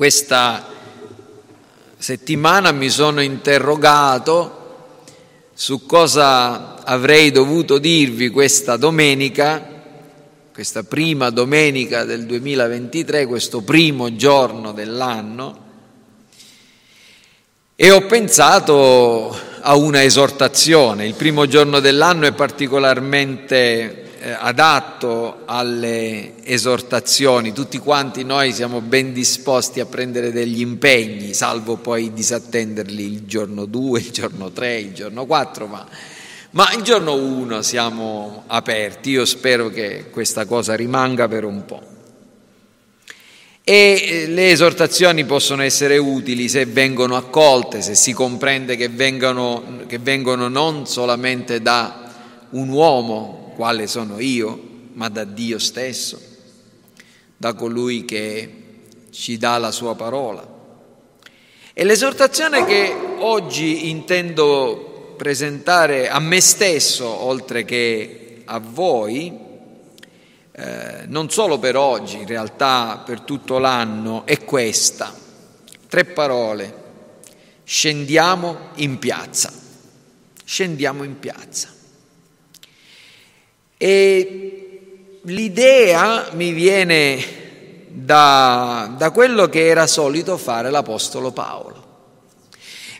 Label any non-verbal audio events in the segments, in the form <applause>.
Questa settimana mi sono interrogato su cosa avrei dovuto dirvi questa domenica, questa prima domenica del 2023, questo primo giorno dell'anno, e ho pensato a una esortazione. Il primo giorno dell'anno è particolarmente eh, adatto alle esortazioni, tutti quanti noi siamo ben disposti a prendere degli impegni, salvo poi disattenderli il giorno 2, il giorno 3, il giorno 4, ma, ma il giorno 1 siamo aperti. Io spero che questa cosa rimanga per un po'. E eh, le esortazioni possono essere utili se vengono accolte, se si comprende che vengono, che vengono non solamente da un uomo, quale sono io, ma da Dio stesso, da colui che ci dà la sua parola. E l'esortazione che oggi intendo presentare a me stesso, oltre che a voi, eh, non solo per oggi, in realtà per tutto l'anno, è questa. Tre parole. Scendiamo in piazza. Scendiamo in piazza. E l'idea mi viene da, da quello che era solito fare l'Apostolo Paolo.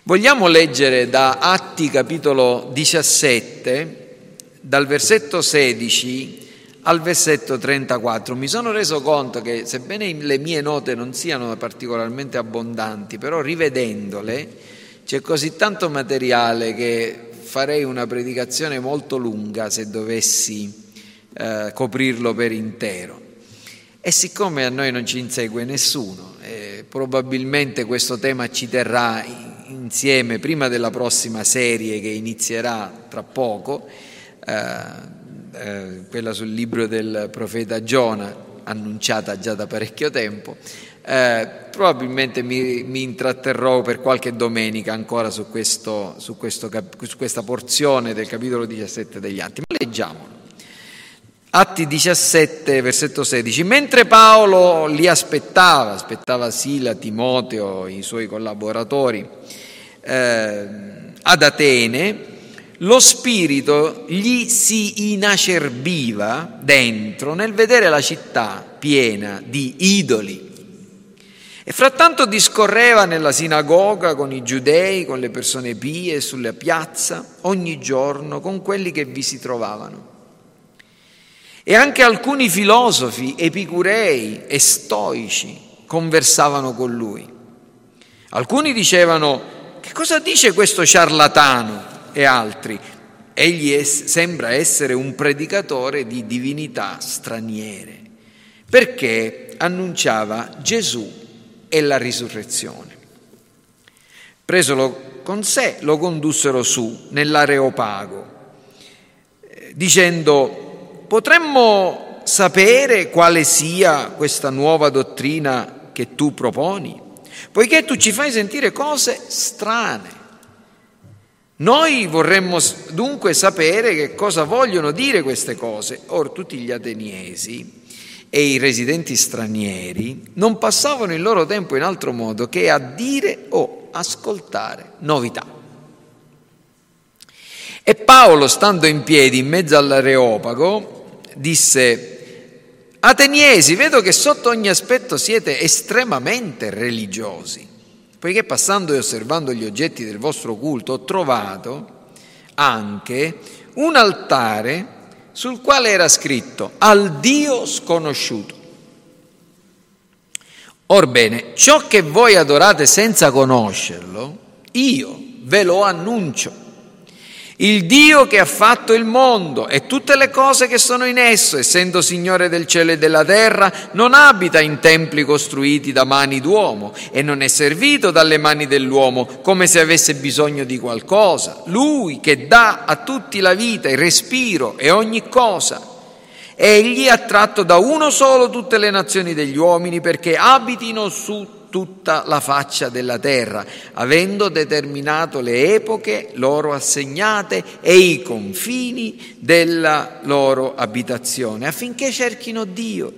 Vogliamo leggere da Atti capitolo 17, dal versetto 16 al versetto 34. Mi sono reso conto che sebbene le mie note non siano particolarmente abbondanti, però rivedendole c'è così tanto materiale che farei una predicazione molto lunga se dovessi eh, coprirlo per intero. E siccome a noi non ci insegue nessuno, eh, probabilmente questo tema ci terrà insieme prima della prossima serie che inizierà tra poco, eh, eh quella sul libro del profeta Giona, annunciata già da parecchio tempo, eh, probabilmente mi, mi, intratterrò per qualche domenica ancora su, questo, su, questo, su questa porzione del capitolo 17 degli Atti. Ma leggiamolo. Atti 17, versetto 16. Mentre Paolo li aspettava, aspettava Sila, Timoteo, i suoi collaboratori, eh, ad Atene, lo spirito gli si inacerbiva dentro nel vedere la città piena di idoli e frattanto discorreva nella sinagoga con i giudei, con le persone pie, sulla piazza, ogni giorno, con quelli che vi si trovavano. E anche alcuni filosofi, epicurei e stoici conversavano con lui. Alcuni dicevano, che cosa dice questo ciarlatano? E altri, egli è, sembra essere un predicatore di divinità straniere, perché annunciava Gesù e la risurrezione. Presolo con sé lo condussero su nell'areopago, eh, dicendo potremmo sapere quale sia questa nuova dottrina che tu proponi, poiché tu ci fai sentire cose strane. Noi vorremmo dunque sapere che cosa vogliono dire queste cose. Or tutti gli ateniesi e i residenti stranieri non passavano il loro tempo in altro modo che a dire o ascoltare novità. E Paolo, stando in piedi in mezzo all'areopago, disse, Ateniesi, vedo che sotto ogni aspetto siete estremamente religiosi, poiché passando e osservando gli oggetti del vostro culto ho trovato anche un altare sul quale era scritto al Dio sconosciuto. Orbene, ciò che voi adorate senza conoscerlo, io ve lo annuncio. Il Dio che ha fatto il mondo e tutte le cose che sono in esso, essendo Signore del cielo e della terra, non abita in templi costruiti da mani d'uomo e non è servito dalle mani dell'uomo come se avesse bisogno di qualcosa. Lui che dà a tutti la vita, il respiro e ogni cosa. Egli ha tratto da uno solo tutte le nazioni degli uomini perché abitino su tutta la faccia della terra, avendo determinato le epoche loro assegnate e i confini della loro abitazione, affinché cerchino Dio,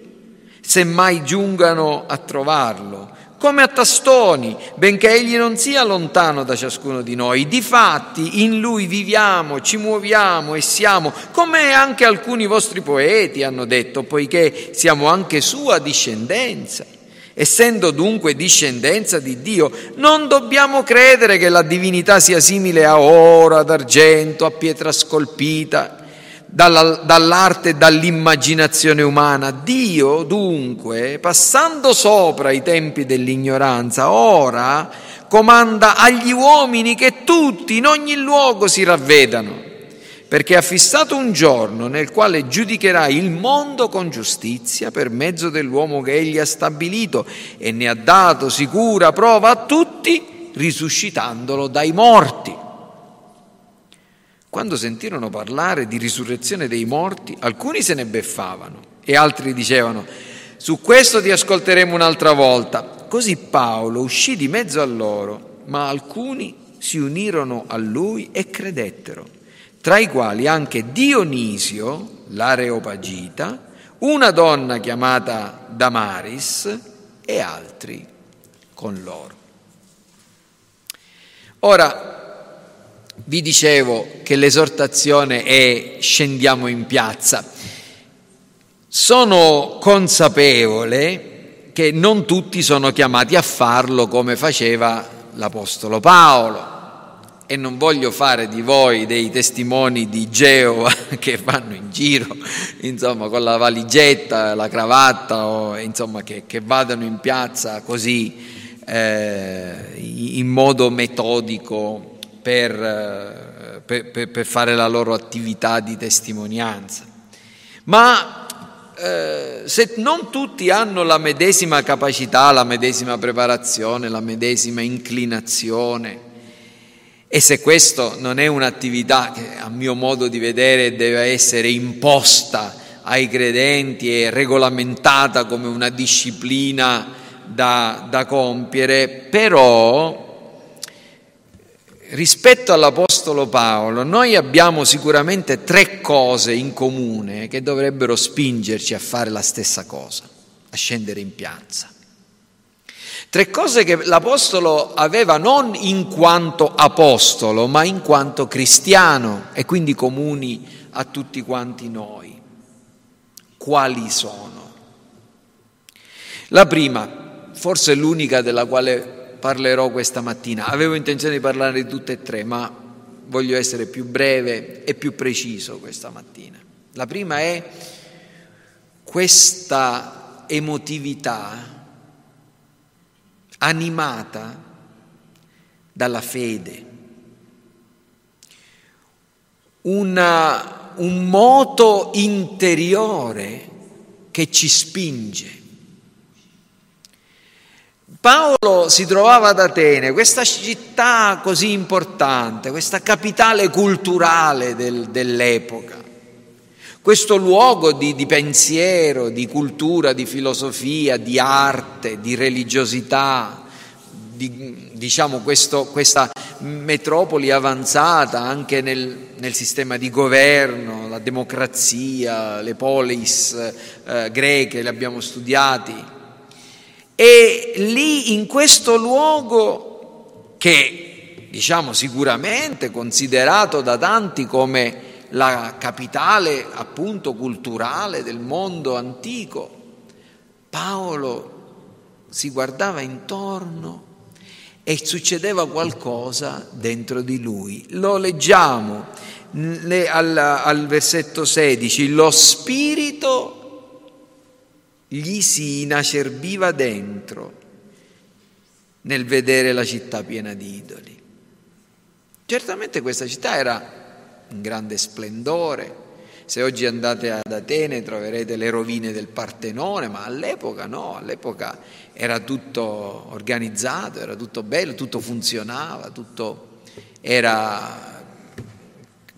se mai giungano a trovarlo, come a tastoni, benché egli non sia lontano da ciascuno di noi. Difatti in lui viviamo, ci muoviamo e siamo, come anche alcuni vostri poeti hanno detto, poiché siamo anche sua discendenza. Essendo dunque discendenza di Dio, non dobbiamo credere che la divinità sia simile a oro, ad argento, a pietra scolpita, dalla, dall'arte e dall'immaginazione umana. Dio, dunque, passando sopra i tempi dell'ignoranza, ora comanda agli uomini che tutti in ogni luogo si ravvedano perché ha fissato un giorno nel quale giudicherà il mondo con giustizia per mezzo dell'uomo che egli ha stabilito e ne ha dato sicura prova a tutti, risuscitandolo dai morti. Quando sentirono parlare di risurrezione dei morti, alcuni se ne beffavano e altri dicevano, su questo ti ascolteremo un'altra volta. Così Paolo uscì di mezzo a loro, ma alcuni si unirono a lui e credettero tra i quali anche Dionisio, l'Areopagita, una donna chiamata Damaris e altri con loro. Ora, vi dicevo che l'esortazione è scendiamo in piazza. Sono consapevole che non tutti sono chiamati a farlo come faceva l'Apostolo Paolo e non voglio fare di voi dei testimoni di Geo <laughs> che vanno in giro, insomma, con la valigetta, la cravatta, o insomma, che, che vadano in piazza così eh, in modo metodico per, eh, per, per, fare la loro attività di testimonianza. Ma eh, se non tutti hanno la medesima capacità, la medesima preparazione, la medesima inclinazione, e se questo non è un'attività che a mio modo di vedere deve essere imposta ai credenti e regolamentata come una disciplina da, da compiere, però rispetto all'Apostolo Paolo noi abbiamo sicuramente tre cose in comune che dovrebbero spingerci a fare la stessa cosa, a scendere in piazza. Tre cose che l'Apostolo aveva non in quanto apostolo, ma in quanto cristiano e quindi comuni a tutti quanti noi. Quali sono? La prima, forse l'unica della quale parlerò questa mattina. Avevo intenzione di parlare di tutte e tre, ma voglio essere più breve e più preciso questa mattina. La prima è questa emotività animata dalla fede, Una, un moto interiore che ci spinge. Paolo si trovava ad Atene, questa città così importante, questa capitale culturale del, dell'epoca, questo luogo di, di, pensiero, di cultura, di filosofia, di arte, di religiosità, di, diciamo questo, questa metropoli avanzata anche nel, nel, sistema di governo, la democrazia, le polis eh, greche, le abbiamo studiati. E lì in questo luogo che diciamo sicuramente considerato da tanti come la capitale appunto culturale del mondo antico, Paolo si guardava intorno e succedeva qualcosa dentro di lui. Lo leggiamo al, al versetto 16, lo spirito gli si inacerbiva dentro nel vedere la città piena di idoli. Certamente questa città era in grande splendore. Se oggi andate ad Atene troverete le rovine del Partenone, ma all'epoca no, all'epoca era tutto organizzato, era tutto bello, tutto funzionava, tutto era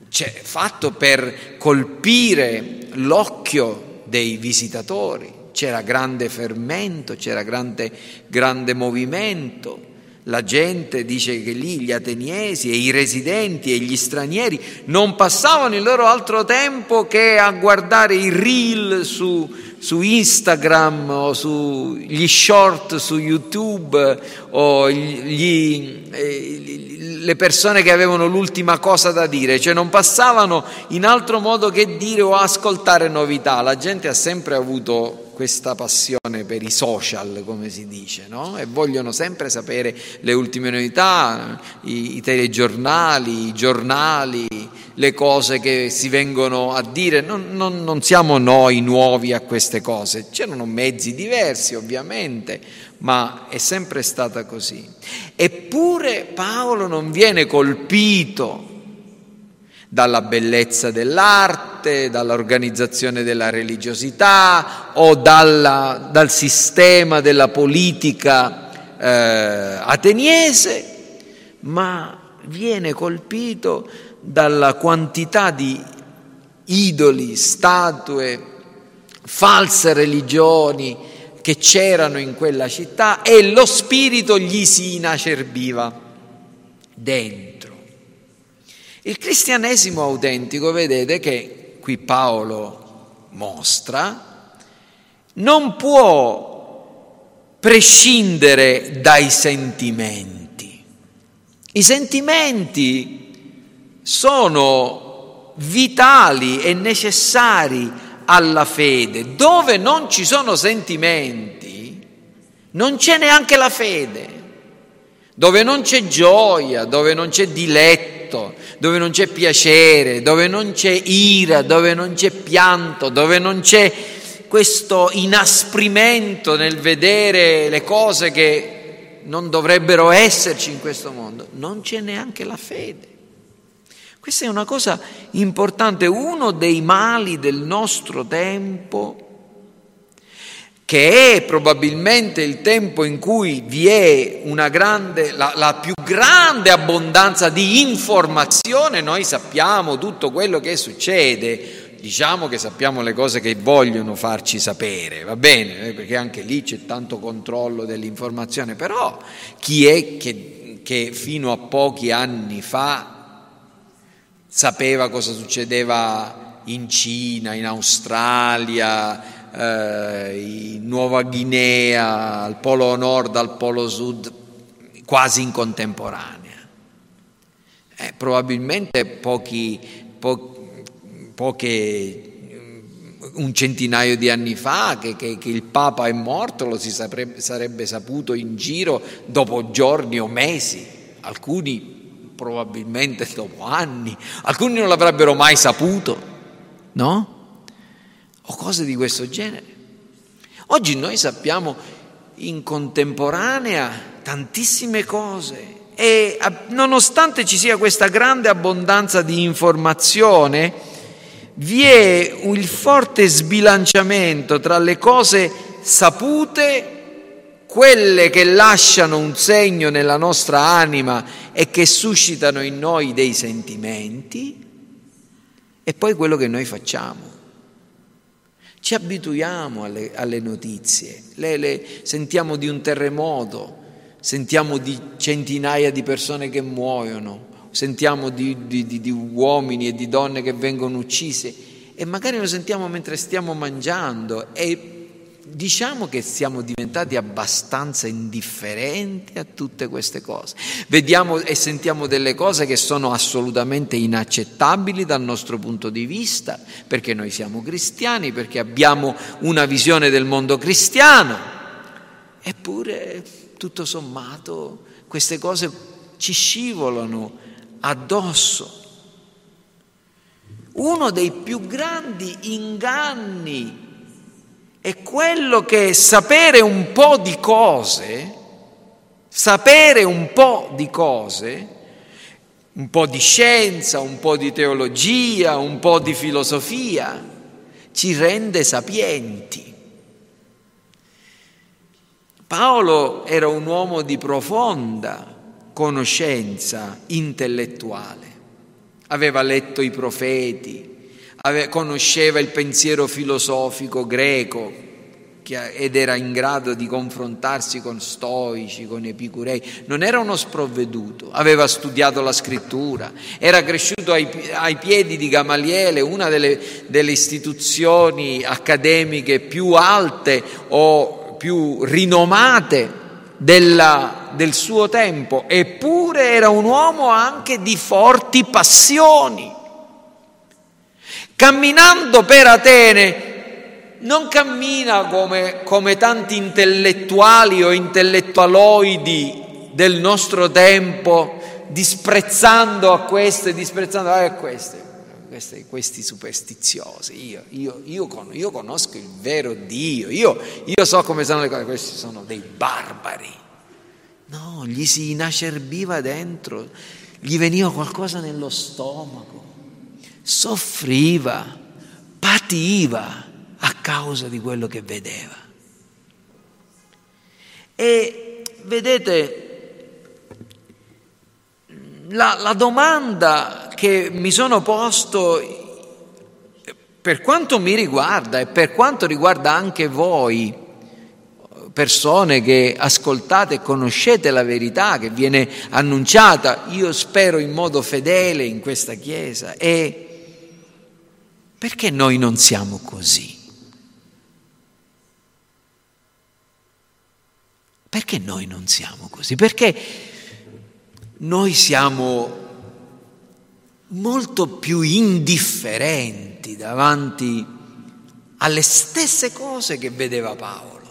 cioè, fatto per colpire l'occhio dei visitatori. C'era grande fermento, c'era grande, grande movimento, La gente dice che lì gli ateniesi e i residenti e gli stranieri non passavano il loro altro tempo che a guardare i reel su, su Instagram o sugli short su YouTube o gli, eh, le persone che avevano l'ultima cosa da dire, cioè non passavano in altro modo che dire o ascoltare novità. La gente ha sempre avuto questa passione per i social, come si dice, no? e vogliono sempre sapere le ultime novità, i, i telegiornali, i giornali, le cose che si vengono a dire. Non, non, non siamo noi nuovi a queste cose, c'erano mezzi diversi ovviamente, ma è sempre stata così. Eppure Paolo non viene colpito dalla bellezza dell'arte, dall'organizzazione della religiosità o dalla, dal sistema della politica eh, ateniese, ma viene colpito dalla quantità di idoli, statue, false religioni che c'erano in quella città e lo spirito gli si inacerbiva dentro. Il cristianesimo autentico, vedete che qui Paolo mostra, non può prescindere dai sentimenti. I sentimenti sono vitali e necessari alla fede. Dove non ci sono sentimenti, non c'è neanche la fede. Dove non c'è gioia, dove non c'è diletto, dove non c'è piacere, dove non c'è ira, dove non c'è pianto, dove non c'è questo inasprimento nel vedere le cose che non dovrebbero esserci in questo mondo, non c'è neanche la fede. Questa è una cosa importante, uno dei mali del nostro tempo che è probabilmente il tempo in cui vi è grande, la, la, più grande abbondanza di informazione, noi sappiamo tutto quello che succede, diciamo che sappiamo le cose che vogliono farci sapere, va bene, eh, perché anche lì c'è tanto controllo dell'informazione, però chi è che, che fino a pochi anni fa sapeva cosa succedeva in Cina, in Australia, eh, in Nuova Guinea, al polo nord, al polo sud, quasi in contemporanea. Eh, probabilmente pochi, po- poche, un centinaio di anni fa che, che, che, il Papa è morto lo si saprebbe, sarebbe saputo in giro dopo giorni o mesi, alcuni probabilmente dopo anni, alcuni non l'avrebbero mai saputo, no? O cose di questo genere. Oggi noi sappiamo in contemporanea tantissime cose e nonostante ci sia questa grande abbondanza di informazione, vi è il forte sbilanciamento tra le cose sapute, quelle che lasciano un segno nella nostra anima e che suscitano in noi dei sentimenti, e poi quello che noi facciamo. Ci abituiamo alle, alle notizie, le, le, sentiamo di un terremoto, sentiamo di centinaia di persone che muoiono, sentiamo di, di, di, di uomini e di donne che vengono uccise e magari lo sentiamo mentre stiamo mangiando e diciamo che siamo diventati abbastanza indifferenti a tutte queste cose. Vediamo e sentiamo delle cose che sono assolutamente inaccettabili dal nostro punto di vista, perché noi siamo cristiani, perché abbiamo una visione del mondo cristiano. Eppure, tutto sommato, queste cose ci scivolano addosso. Uno dei più grandi inganni è quello che sapere un po' di cose, sapere un po' di cose, un po' di scienza, un po' di teologia, un po' di filosofia, ci rende sapienti. Paolo era un uomo di profonda conoscenza intellettuale, aveva letto i profeti, conosceva il pensiero filosofico greco, ed era in grado di confrontarsi con stoici, con epicurei, non era uno sprovveduto, aveva studiato la scrittura, era cresciuto ai, ai piedi di Gamaliele, una delle, delle istituzioni accademiche più alte o più rinomate della, del suo tempo, eppure era un uomo anche di forti passioni. Camminando per Atene non cammina come, come tanti intellettuali o intellettualoidi del nostro tempo, disprezzando a queste, disprezzando a queste, questi, questi superstiziosi. Io, io, io, io, conosco il vero Dio, io, io so come sono le cose, questi sono dei barbari. No, gli si inacerbiva dentro, gli veniva qualcosa nello stomaco, soffriva, pativa a causa di quello che vedeva. E vedete, la, la domanda che mi sono posto per quanto mi riguarda e per quanto riguarda anche voi, persone che ascoltate e conoscete la verità che viene annunciata, io spero in modo fedele in questa Chiesa, è perché noi non siamo così? Perché noi non siamo così? Perché noi siamo molto più indifferenti davanti alle stesse cose che vedeva Paolo.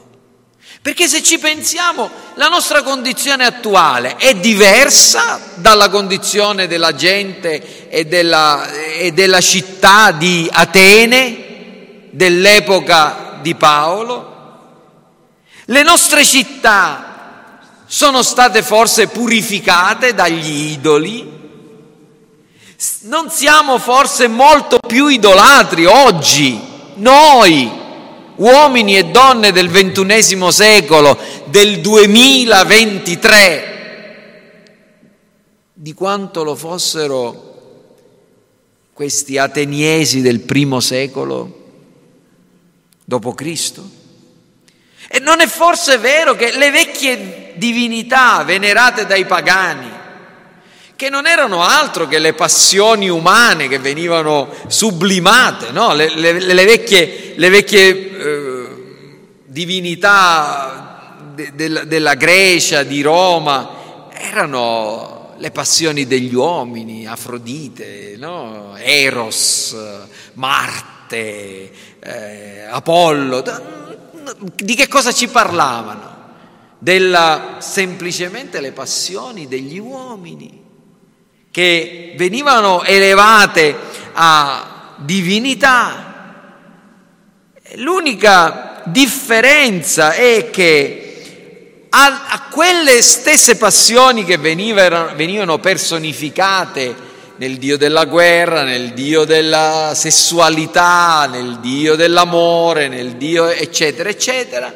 Perché se ci pensiamo, la nostra condizione attuale è diversa dalla condizione della gente e della, e della città di Atene, dell'epoca di Paolo. Le nostre città sono state forse purificate dagli idoli? Non siamo forse molto più idolatri oggi, noi, uomini e donne del ventunesimo secolo, del 2023, di quanto lo fossero questi ateniesi del primo secolo dopo Cristo? E non è forse vero che le vecchie divinità venerate dai pagani, che non erano altro che le passioni umane che venivano sublimate, no? le, le, le, vecchie, le vecchie eh, divinità de, de, della Grecia, di Roma, erano le passioni degli uomini, Afrodite, no? Eros, Marte, eh, Apollo di che cosa ci parlavano? Della, semplicemente le passioni degli uomini che venivano elevate a divinità. L'unica differenza è che a, a quelle stesse passioni che venivano, venivano personificate nel Dio della guerra, nel Dio della sessualità, nel Dio dell'amore, nel Dio eccetera, eccetera.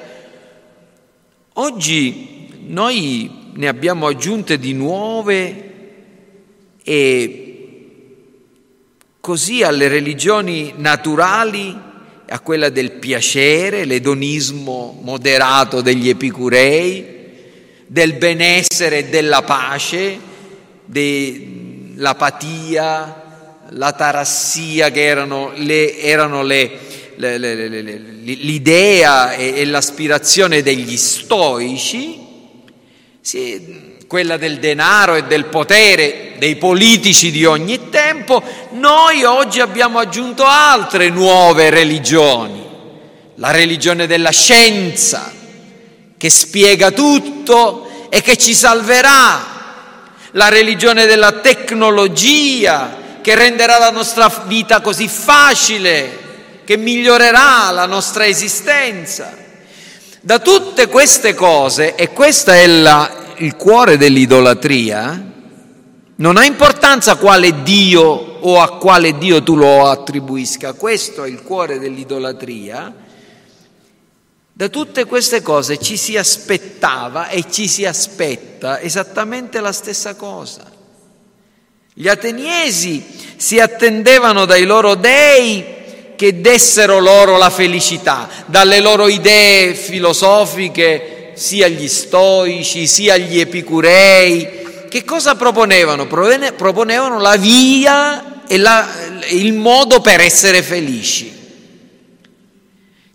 Oggi noi ne abbiamo aggiunte di nuove e così alle religioni naturali, a quella del piacere, l'edonismo moderato degli epicurei, del benessere e della pace, dei, l'apatia, la tarassia, che erano, le, erano le, l'idea e, l'aspirazione degli stoici, quella del denaro e del potere dei politici di ogni tempo, noi oggi abbiamo aggiunto altre nuove religioni, la religione della scienza, che spiega tutto e che ci salverà la religione della tecnologia che renderà la nostra vita così facile, che migliorerà la nostra esistenza. Da tutte queste cose, e questo è la, il cuore dell'idolatria, non ha importanza quale Dio o a quale Dio tu lo attribuisca, questo è il cuore dell'idolatria, da tutte queste cose ci si aspettava e ci si aspetta esattamente la stessa cosa. Gli ateniesi si attendevano dai loro dei che dessero loro la felicità, dalle loro idee filosofiche, sia gli stoici, sia gli epicurei. Che cosa proponevano? Proponevano la via e la, il modo per essere felici.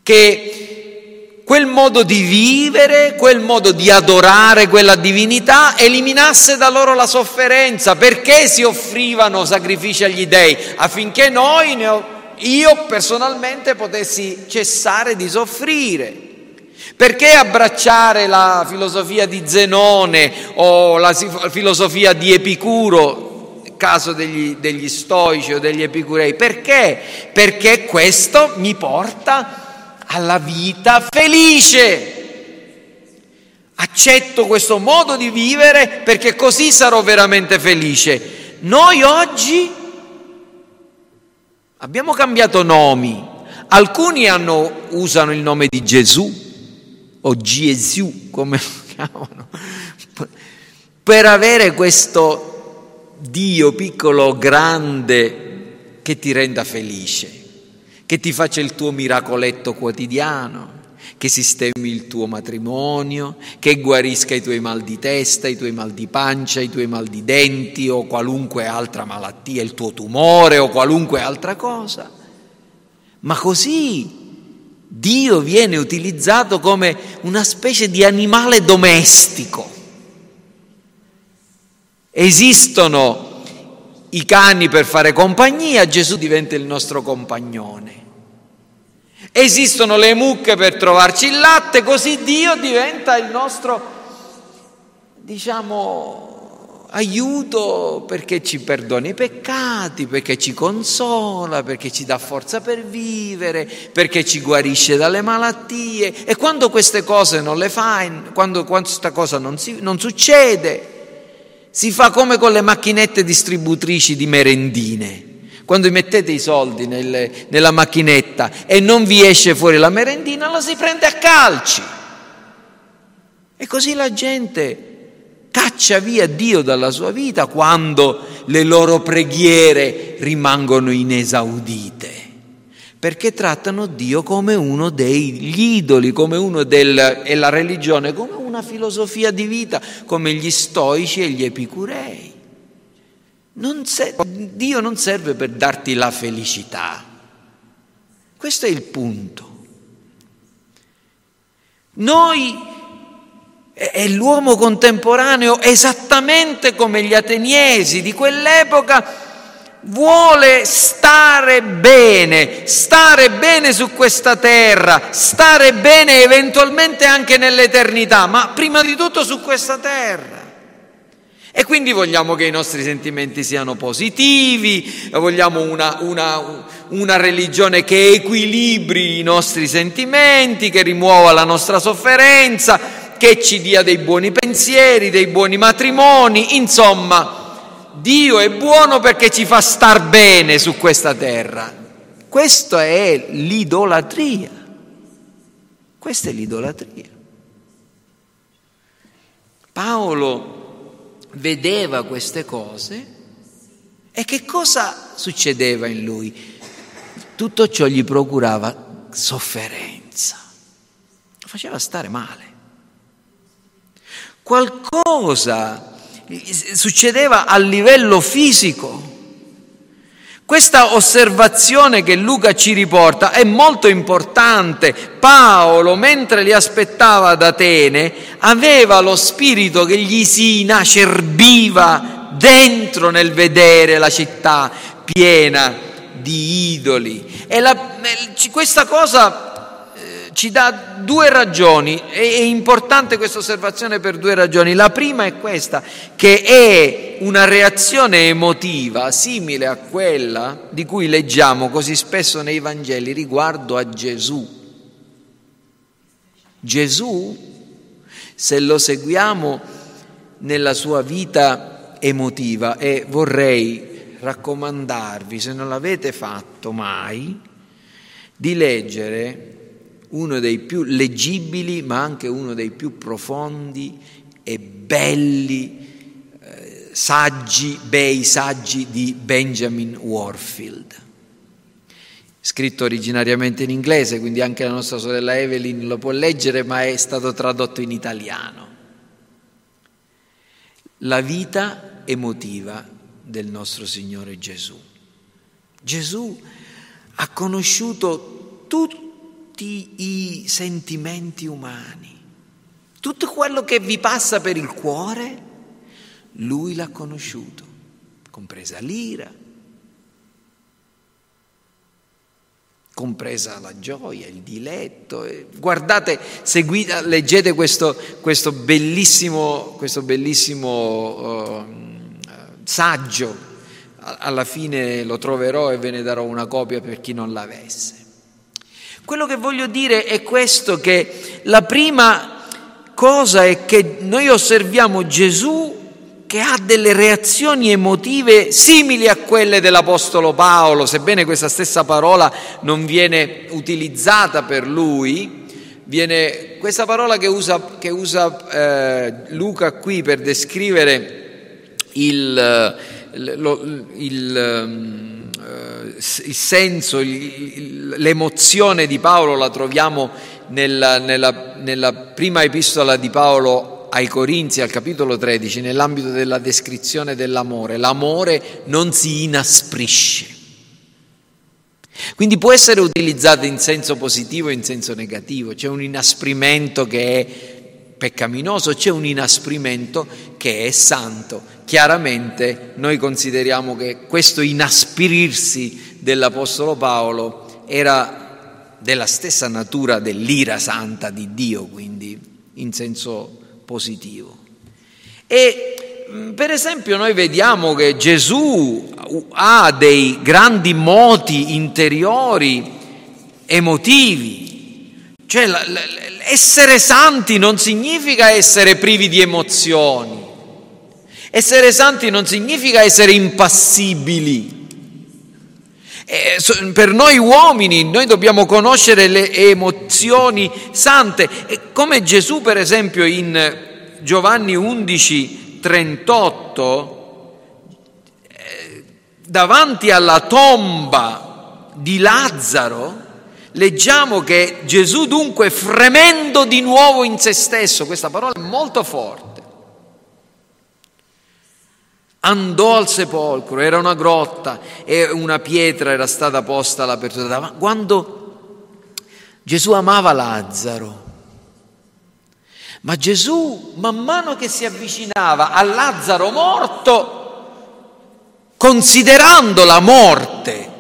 Che quel modo di vivere, quel modo di adorare quella divinità eliminasse da loro la sofferenza. Perché si offrivano sacrifici agli dei? Affinché noi io personalmente potessi cessare di soffrire. Perché abbracciare la filosofia di Zenone o la filosofia di Epicuro, caso degli, degli stoici o degli epicurei? Perché? Perché questo mi porta alla vita felice. Accetto questo modo di vivere perché così sarò veramente felice. Noi oggi Abbiamo cambiato nomi, alcuni hanno, usano il nome di Gesù o Gesù, come lo chiamano, per avere questo Dio piccolo, grande, che ti renda felice, che ti faccia il tuo miracoletto quotidiano che sistemi il tuo matrimonio, che guarisca i tuoi mal di testa, i tuoi mal di pancia, i tuoi mal di denti o qualunque altra malattia, il tuo tumore o qualunque altra cosa. Ma così Dio viene utilizzato come una specie di animale domestico. Esistono i cani per fare compagnia, Gesù diventa il nostro compagnone. Esistono le mucche per trovarci il latte, così Dio diventa il nostro, diciamo, aiuto perché ci perdona i peccati, perché ci consola, perché ci dà forza per vivere, perché ci guarisce dalle malattie. E quando queste cose non le fai, quando questa cosa non, si, non succede, si fa come con le macchinette distributrici di merendine quando mettete i soldi nelle, nella macchinetta e non vi esce fuori la merendina, la si prende a calci. E così la gente caccia via Dio dalla sua vita quando le loro preghiere rimangono inesaudite, perché trattano Dio come uno degli idoli, come uno del, e la religione come una filosofia di vita, come gli stoici e gli epicurei. Non se- Dio non serve per darti la felicità. Questo è il punto. Noi e l'uomo contemporaneo, esattamente come gli ateniesi di quell'epoca, vuole stare bene, stare bene su questa terra, stare bene eventualmente anche nell'eternità, ma prima di tutto su questa terra. E quindi vogliamo che i nostri sentimenti siano positivi, vogliamo una, una, una, religione che equilibri i nostri sentimenti, che rimuova la nostra sofferenza, che ci dia dei buoni pensieri, dei buoni matrimoni, insomma, Dio è buono perché ci fa star bene su questa terra. Questa è l'idolatria. Questa è l'idolatria. Paolo vedeva queste cose e che cosa succedeva in lui? Tutto ciò gli procurava sofferenza, lo faceva stare male. Qualcosa succedeva a livello fisico questa osservazione che Luca ci riporta è molto importante. Paolo, mentre li aspettava ad Atene, aveva lo spirito che gli si inacerbiva dentro nel vedere la città piena di idoli. E la, questa cosa ci dà due ragioni, è importante questa osservazione per due ragioni. La prima è questa, che è una reazione emotiva simile a quella di cui leggiamo così spesso nei Vangeli riguardo a Gesù. Gesù, se lo seguiamo nella sua vita emotiva, e vorrei raccomandarvi, se non l'avete fatto mai, di leggere uno dei più leggibili ma anche uno dei più profondi e belli eh, saggi, bei saggi di Benjamin Warfield. scritto originariamente in inglese, quindi anche la nostra sorella Evelyn lo può leggere, ma è stato tradotto in italiano. La vita emotiva del nostro Signore Gesù. Gesù ha conosciuto tutti i sentimenti umani, tutto quello che vi passa per il cuore, lui l'ha conosciuto, compresa l'ira, compresa la gioia, il diletto. Guardate, seguite, leggete questo, questo bellissimo, questo bellissimo uh, saggio, alla fine lo troverò e ve ne darò una copia per chi non l'avesse. Quello che voglio dire è questo, che la prima cosa è che noi osserviamo Gesù che ha delle reazioni emotive simili a quelle dell'Apostolo Paolo, sebbene questa stessa parola non viene utilizzata per lui, viene questa parola che usa, che usa eh, Luca qui per descrivere il, il, il, eh, il senso, l'emozione di Paolo la troviamo nella, nella, nella prima epistola di Paolo ai Corinzi al capitolo 13 nell'ambito della descrizione dell'amore. L'amore non si inasprisce. Quindi può essere utilizzato in senso positivo e in senso negativo. C'è un inasprimento che è peccaminoso, c'è un inasprimento che è santo. Chiaramente noi consideriamo che questo inaspirirsi dell'Apostolo Paolo era della stessa natura dell'ira santa di Dio, quindi in senso positivo. E mm, per esempio noi vediamo che Gesù ha dei grandi moti interiori emotivi, cioè essere santi non significa essere privi di emozioni, essere santi non significa essere impassibili. per noi uomini noi dobbiamo conoscere le emozioni sante, come Gesù per esempio in Giovanni 11, 38, eh, davanti alla tomba di Lazzaro, leggiamo che Gesù dunque fremendo di nuovo in se stesso, questa parola è molto forte, andò al sepolcro, era una grotta e una pietra era stata posta all'apertura. Quando Gesù amava Lazzaro, ma Gesù, man mano che si avvicinava a Lazzaro morto, considerando la morte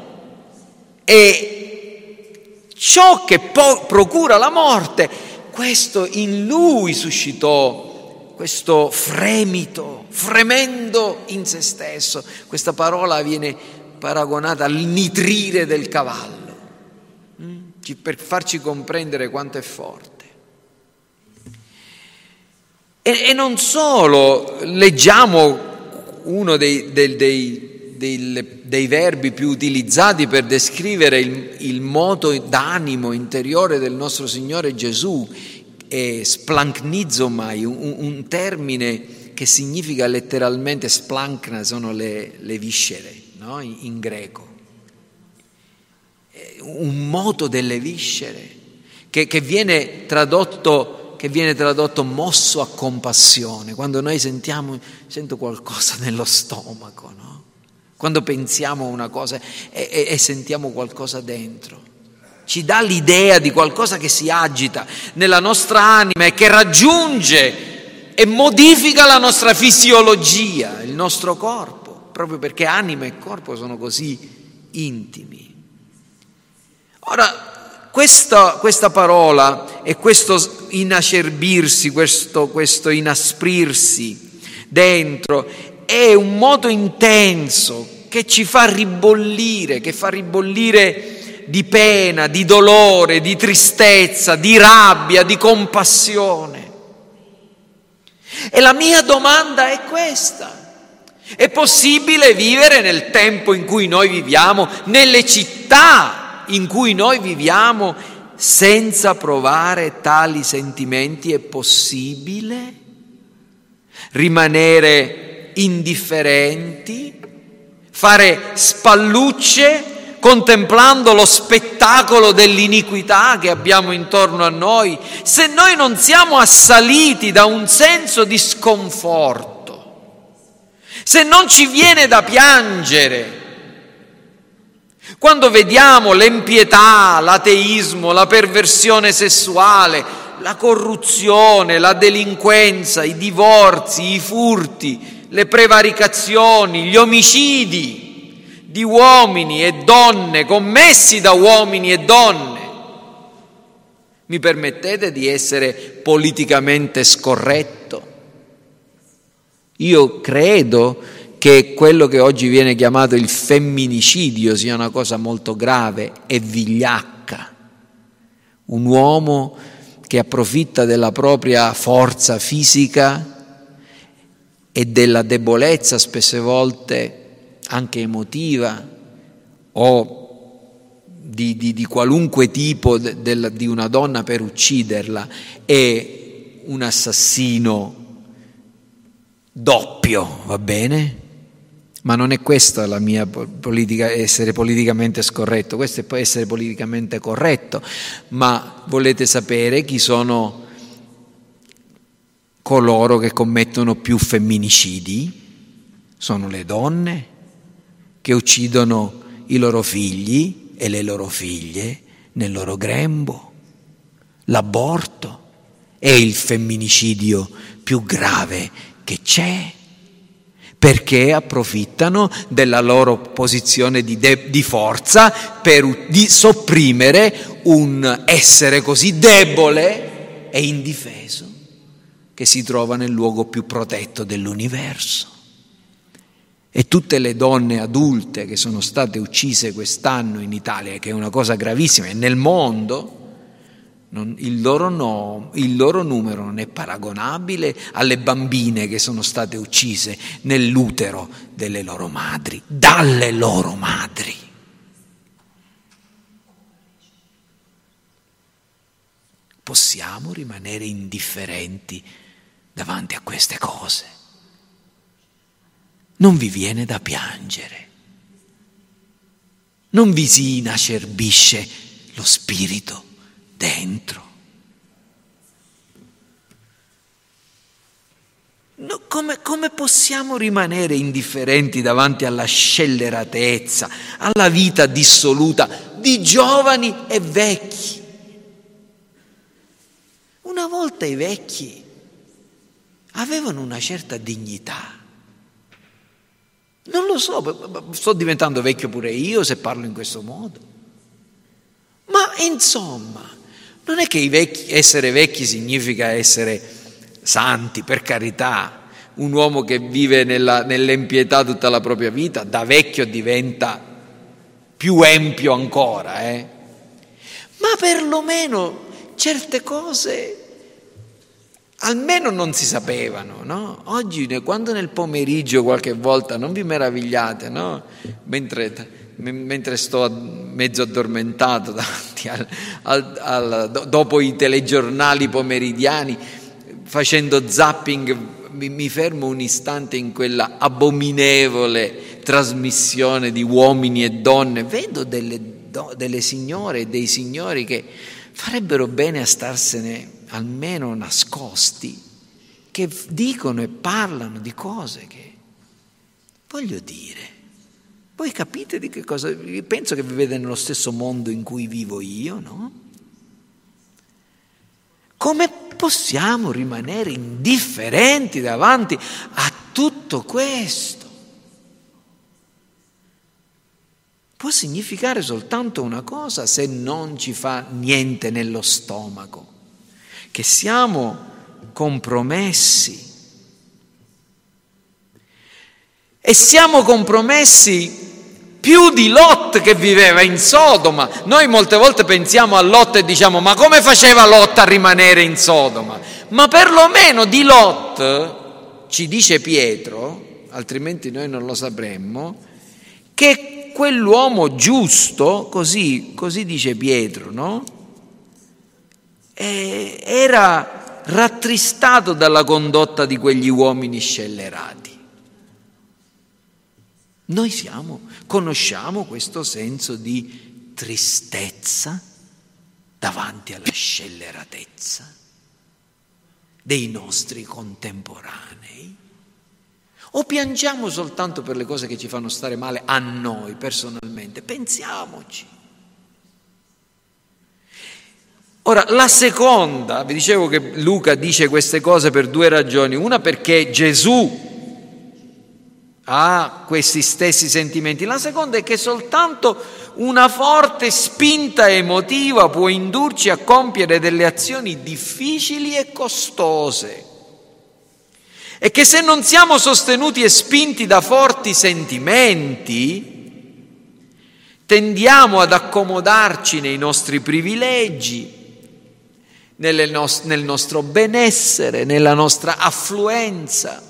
e ciò che po- procura la morte, questo in lui suscitò questo fremito, fremendo in se stesso. Questa parola viene paragonata al nitrire del cavallo, mm? per farci comprendere quanto è forte. E, e non solo, leggiamo uno dei, dei, dei, dei, verbi più utilizzati per descrivere il, il moto d'animo interiore del nostro Signore Gesù, è splanknizomai, un, un termine che significa letteralmente splankna, sono le, le viscere no? in, in greco. Un moto delle viscere che, che viene tradotto che viene tradotto mosso a compassione, quando noi sentiamo, sento qualcosa <laughs> nello stomaco, no? quando pensiamo a una cosa e, e, e sentiamo qualcosa dentro. Ci dà l'idea di qualcosa che si agita nella nostra anima e che raggiunge e modifica la nostra fisiologia, il nostro corpo, proprio perché anima e corpo sono così intimi. Ora, questa, questa parola e questo inacerbirsi, questo, questo inasprirsi dentro è un modo intenso che ci fa ribollire, che fa ribollire di pena, di dolore, di tristezza, di rabbia, di compassione. E la mia domanda è questa. È possibile vivere nel tempo in cui noi viviamo, nelle città in cui noi viviamo senza provare tali sentimenti è possibile? Rimanere indifferenti? Fare spallucce contemplando lo spettacolo dell'iniquità che abbiamo intorno a noi, se noi non siamo assaliti da un senso di sconforto, se non ci viene da piangere, quando vediamo l'empietà, l'ateismo, la perversione sessuale, la corruzione, la delinquenza, i divorzi, i furti, le prevaricazioni, gli omicidi di uomini e donne commessi da uomini e donne, mi permettete di essere politicamente scorretto? Io credo che quello che oggi viene chiamato il femminicidio sia una cosa molto grave e vigliacca. Un uomo che approfitta della propria forza fisica e della debolezza spesse volte anche emotiva o di, di, di qualunque tipo de, de, di una donna per ucciderla è un assassino doppio, va bene? Ma non è questa la mia politica, essere politicamente scorretto, questo può essere politicamente corretto, ma volete sapere chi sono coloro che commettono più femminicidi? Sono le donne che uccidono i loro figli e le loro figlie nel loro grembo. L'aborto è il femminicidio più grave che c'è perché approfittano della loro posizione di, de- di forza per di sopprimere un essere così debole e indifeso che si trova nel luogo più protetto dell'universo. E tutte le donne adulte che sono state uccise quest'anno in Italia, che è una cosa gravissima, e nel mondo, non, il, loro no, il loro numero non è paragonabile alle bambine che sono state uccise nell'utero delle loro madri, dalle loro madri. Possiamo rimanere indifferenti davanti a queste cose. Non vi viene da piangere, non vi si inacerbisce lo spirito dentro. No, come, come, possiamo rimanere indifferenti davanti alla scelleratezza, alla vita dissoluta di giovani e vecchi? Una volta i vecchi avevano una certa dignità. Non lo so, sto diventando vecchio pure io se parlo in questo modo. Ma insomma, non è che vecchi, essere vecchi significa essere santi, per carità. Un uomo che vive nella, nell'empietà tutta la propria vita, da vecchio diventa più empio ancora. Eh? Ma perlomeno certe cose almeno non si sapevano, no? Oggi, quando nel pomeriggio qualche volta, non vi meravigliate, no? Mentre mentre sto mezzo addormentato <laughs> al, al, al, dopo i telegiornali pomeridiani, facendo zapping, mi, mi fermo un istante in quella abominevole trasmissione di uomini e donne, vedo delle, delle signore e dei signori che farebbero bene a starsene almeno nascosti, che dicono e parlano di cose che, voglio dire, voi capite di che cosa? Penso che vivete nello stesso mondo in cui vivo io, no? Come possiamo rimanere indifferenti davanti a tutto questo? Può significare soltanto una cosa se non ci fa niente nello stomaco, che siamo compromessi. E siamo compromessi più di Lot che viveva in Sodoma. Noi molte volte pensiamo a Lot e diciamo ma come faceva Lot a rimanere in Sodoma? Ma perlomeno di Lot, ci dice Pietro, altrimenti noi non lo sapremmo, che quell'uomo giusto, così, così dice Pietro, no? E era rattristato dalla condotta di quegli uomini scellerati. Noi siamo, conosciamo questo senso di tristezza davanti alla scelleratezza dei nostri contemporanei? O piangiamo soltanto per le cose che ci fanno stare male a noi personalmente? Pensiamoci. Ora, la seconda, vi dicevo che Luca dice queste cose per due ragioni. Una perché Gesù ha questi stessi sentimenti. La seconda è che soltanto una forte spinta emotiva può indurci a compiere delle azioni difficili e costose. E che se non siamo sostenuti e spinti da forti sentimenti, tendiamo ad accomodarci nei nostri privilegi, nel nostro benessere, nella nostra affluenza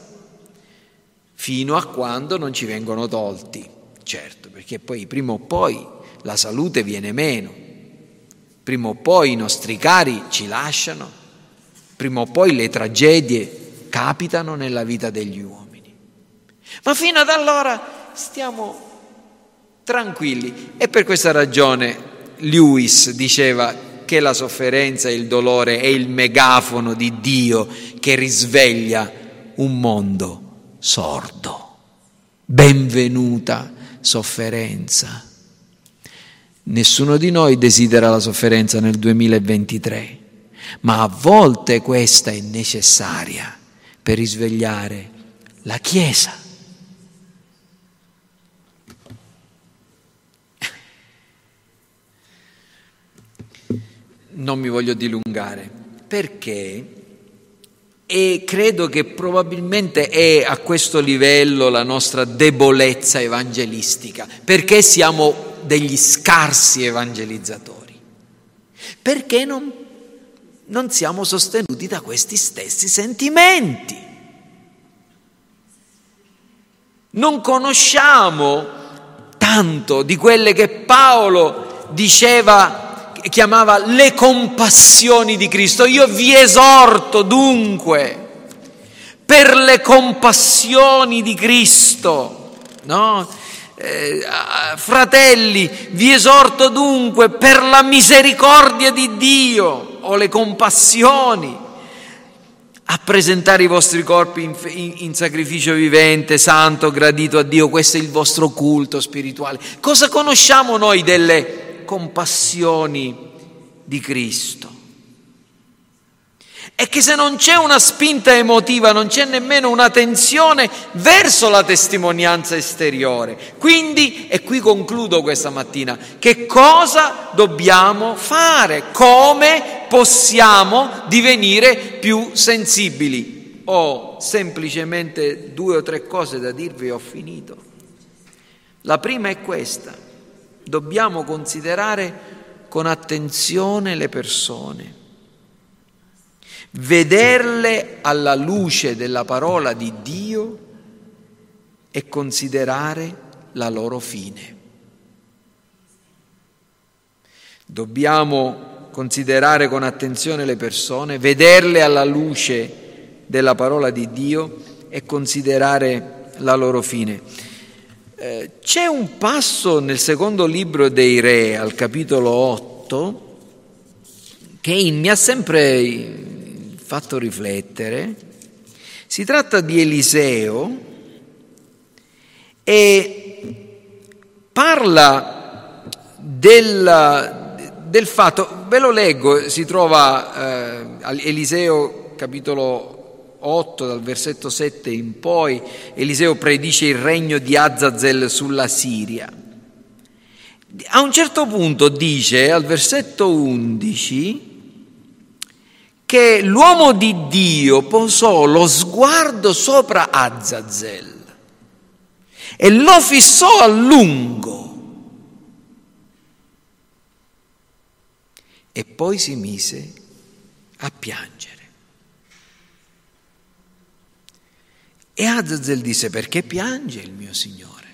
fino a quando non ci vengono tolti, certo, perché poi prima o poi la salute viene meno, prima o poi i nostri cari ci lasciano, prima o poi le tragedie capitano nella vita degli uomini. Ma fino ad allora stiamo tranquilli. E per questa ragione Lewis diceva che la sofferenza e il dolore è il megafono di Dio che risveglia un mondo sordo. Benvenuta sofferenza. Nessuno di noi desidera la sofferenza nel 2023, ma a volte questa è necessaria per risvegliare la Chiesa. Non mi voglio dilungare. Perché? E credo che probabilmente è a questo livello la nostra debolezza evangelistica, perché siamo degli scarsi evangelizzatori, perché non, non siamo sostenuti da questi stessi sentimenti. Non conosciamo tanto di quelle che Paolo diceva chiamava le compassioni di Cristo. Io vi esorto dunque per le compassioni di Cristo, no? Eh, fratelli, vi esorto dunque per la misericordia di Dio o le compassioni a presentare i vostri corpi in, in, in, sacrificio vivente, santo, gradito a Dio. Questo è il vostro culto spirituale. Cosa conosciamo noi delle compassioni di Cristo. E che se non c'è una spinta emotiva, non c'è nemmeno una tensione verso la testimonianza esteriore. Quindi, e qui concludo questa mattina, che cosa dobbiamo fare? Come possiamo divenire più sensibili? Ho semplicemente due o tre cose da dirvi e ho finito. La prima è questa dobbiamo considerare con attenzione le persone, vederle alla luce della parola di Dio e considerare la loro fine. Dobbiamo considerare con attenzione le persone, vederle alla luce della parola di Dio e considerare la loro fine. Eh, c'è un passo nel secondo libro dei Re, al capitolo 8, che mi ha sempre fatto riflettere. Si tratta di Eliseo e parla del, del fatto, ve lo leggo, si trova eh, Eliseo capitolo 8, dal versetto 7 in poi, Eliseo predice il regno di Azazel sulla Siria. A un certo punto dice, al versetto 11, che l'uomo di Dio posò lo sguardo sopra Azazel e lo fissò a lungo. E poi si mise a piangere. E Azazel disse, perché piange il mio Signore?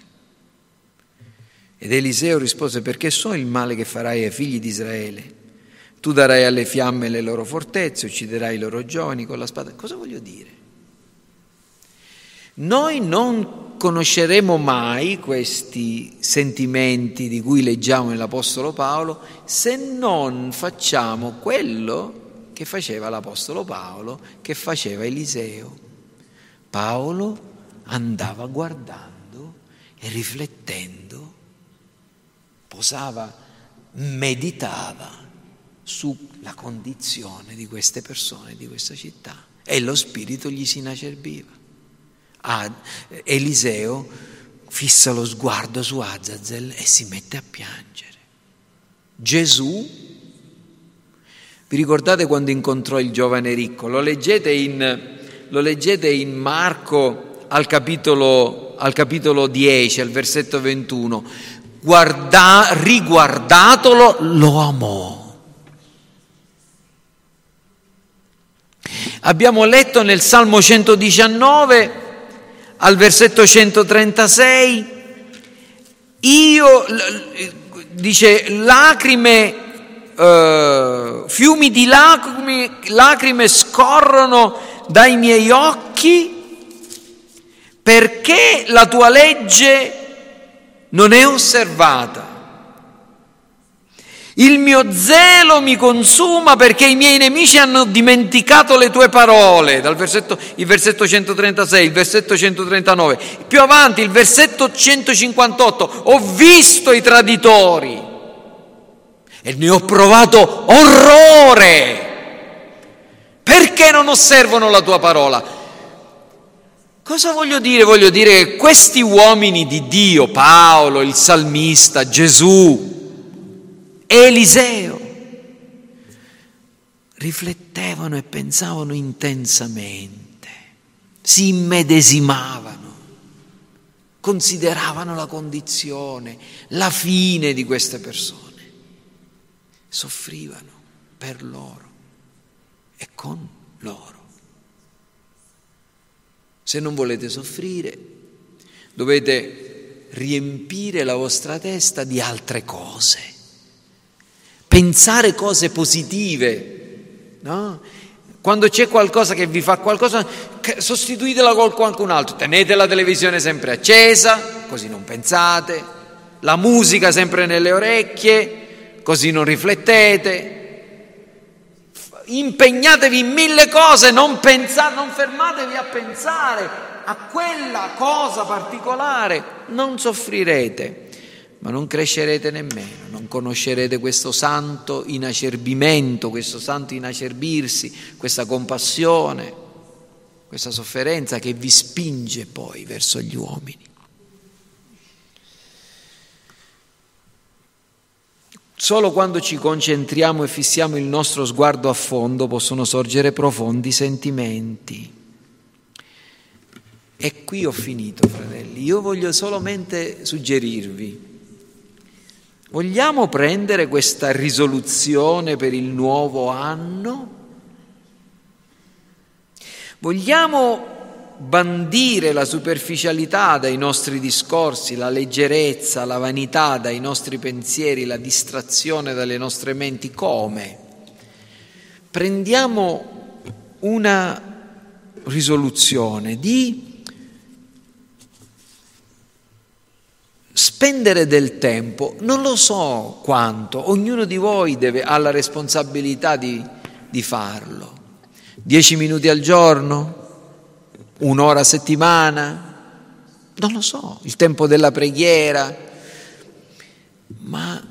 Ed Eliseo rispose, perché so il male che farai ai figli di Israele. Tu darai alle fiamme le loro fortezze, ucciderai i loro giovani con la spada. Cosa voglio dire? Noi non conosceremo mai questi sentimenti di cui leggiamo nell'Apostolo Paolo se non facciamo quello che faceva l'Apostolo Paolo, che faceva Eliseo. Paolo andava guardando e riflettendo, posava, meditava sulla condizione di queste persone, di questa città e lo spirito gli si inacerbiva. Ah, Eliseo fissa lo sguardo su Azazel e si mette a piangere. Gesù, vi ricordate quando incontrò il giovane ricco? Lo leggete in, lo leggete in Marco al capitolo, al capitolo 10, al versetto 21. Guarda, riguardatelo, lo amò. Abbiamo letto nel Salmo 119 al versetto 136, io, dice, lacrime, eh, fiumi di lacrime, lacrime scorrono dai miei occhi perché la tua legge non è osservata. Il mio zelo mi consuma perché i miei nemici hanno dimenticato le tue parole, dal versetto, il versetto 136, il versetto 139. Più avanti, il versetto 158, ho visto i traditori e ne ho provato orrore. Perché non osservano la tua parola? Cosa voglio dire? Voglio dire che questi uomini di Dio, Paolo, il salmista, Gesù, Eliseo. Riflettevano e pensavano intensamente, si immedesimavano, consideravano la condizione, la fine di queste persone, soffrivano per loro e con loro. Se non volete soffrire, dovete riempire la vostra testa di altre cose pensare cose positive, no? Quando c'è qualcosa che vi fa qualcosa, sostituitela con qualcun altro, tenete la televisione sempre accesa, così non pensate, la musica sempre nelle orecchie, così non riflettete, impegnatevi in mille cose, non, pensate, non fermatevi a pensare a quella cosa particolare, non soffrirete ma non crescerete nemmeno, non conoscerete questo santo inacerbimento, questo santo inacerbirsi, questa compassione, questa sofferenza che vi spinge poi verso gli uomini. Solo quando ci concentriamo e fissiamo il nostro sguardo a fondo possono sorgere profondi sentimenti. E qui ho finito, fratelli. Io voglio solamente suggerirvi Vogliamo prendere questa risoluzione per il nuovo anno? Vogliamo bandire la superficialità dai nostri discorsi, la leggerezza, la vanità dai nostri pensieri, la distrazione dalle nostre menti? Come? Prendiamo una risoluzione di spendere del tempo, non lo so quanto, ognuno di voi deve, ha la responsabilità di, di farlo. Dieci minuti al giorno? Un'ora a settimana? Non lo so, il tempo della preghiera. Ma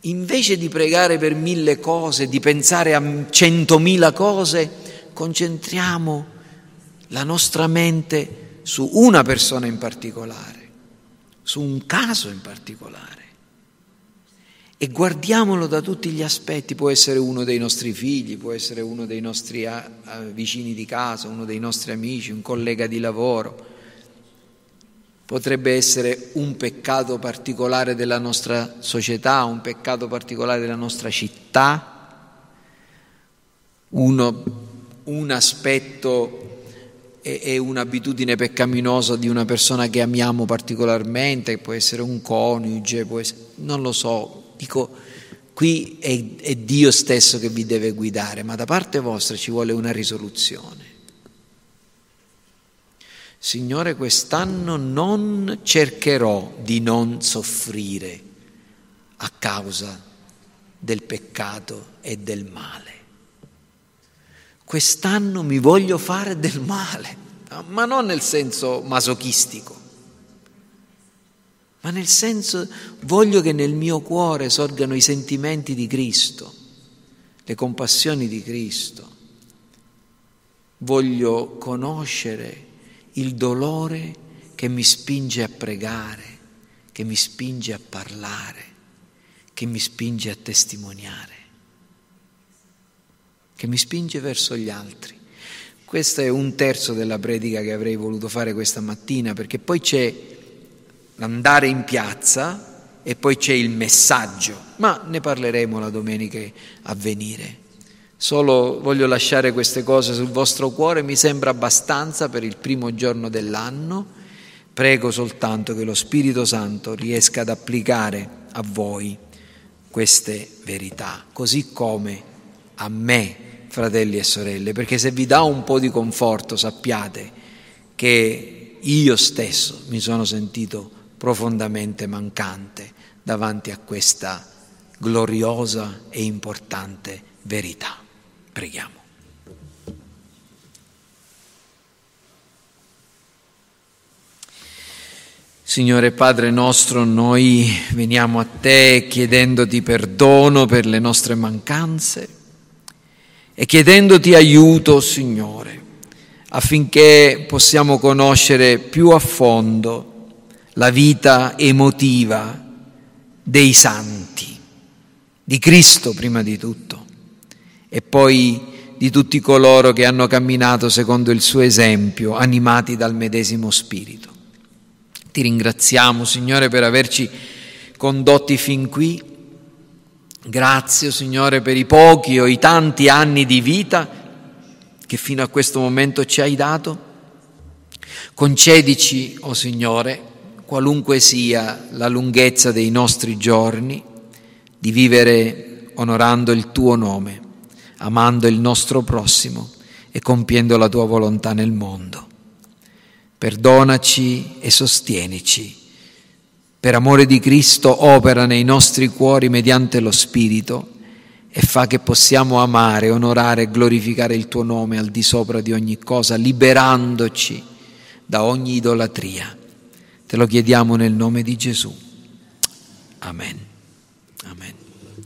invece di pregare per mille cose, di pensare a centomila cose, concentriamo la nostra mente su una persona in particolare su un caso in particolare e guardiamolo da tutti gli aspetti, può essere uno dei nostri figli, può essere uno dei nostri vicini di casa, uno dei nostri amici, un collega di lavoro, potrebbe essere un peccato particolare della nostra società, un peccato particolare della nostra città, uno, un aspetto è, un'abitudine peccaminosa di una persona che amiamo particolarmente, può essere un coniuge, essere, non lo so, dico, qui è, è Dio stesso che vi deve guidare, ma da parte vostra ci vuole una risoluzione. Signore, quest'anno non cercherò di non soffrire a causa del peccato e del male. Quest'anno mi voglio fare del male, ma non nel senso masochistico, ma nel senso voglio che nel mio cuore sorgano i sentimenti di Cristo, le compassioni di Cristo. Voglio conoscere il dolore che mi spinge a pregare, che mi spinge a parlare, che mi spinge a testimoniare, che mi spinge verso gli altri. Questo è un terzo della predica che avrei voluto fare questa mattina, perché poi c'è l'andare in piazza e poi c'è il messaggio, ma ne parleremo la domenica a venire. Solo voglio lasciare queste cose sul vostro cuore, mi sembra abbastanza per il primo giorno dell'anno. Prego soltanto che lo Spirito Santo riesca ad applicare a voi queste verità, così come a me, fratelli e sorelle, perché se vi dà un po' di conforto sappiate che io stesso mi sono sentito profondamente mancante davanti a questa gloriosa e importante verità. Preghiamo. Signore Padre nostro, noi veniamo a te chiedendoti perdono per le nostre mancanze e chiedendoti aiuto, Signore, affinché possiamo conoscere più a fondo la vita emotiva dei santi, di Cristo prima di tutto e poi di tutti coloro che hanno camminato secondo il suo esempio, animati dal medesimo spirito. Ti ringraziamo, Signore, per averci condotti fin qui. Grazie, Signore, per i pochi o i tanti anni di vita che fino a questo momento ci hai dato. Concedici, o oh Signore, qualunque sia la lunghezza dei nostri giorni, di vivere onorando il tuo nome amando il nostro prossimo e compiendo la tua volontà nel mondo. Perdonaci e sostienici. Per amore di Cristo opera nei nostri cuori mediante lo Spirito e fa che possiamo amare, onorare e glorificare il tuo nome al di sopra di ogni cosa, liberandoci da ogni idolatria. Te lo chiediamo nel nome di Gesù. Amen.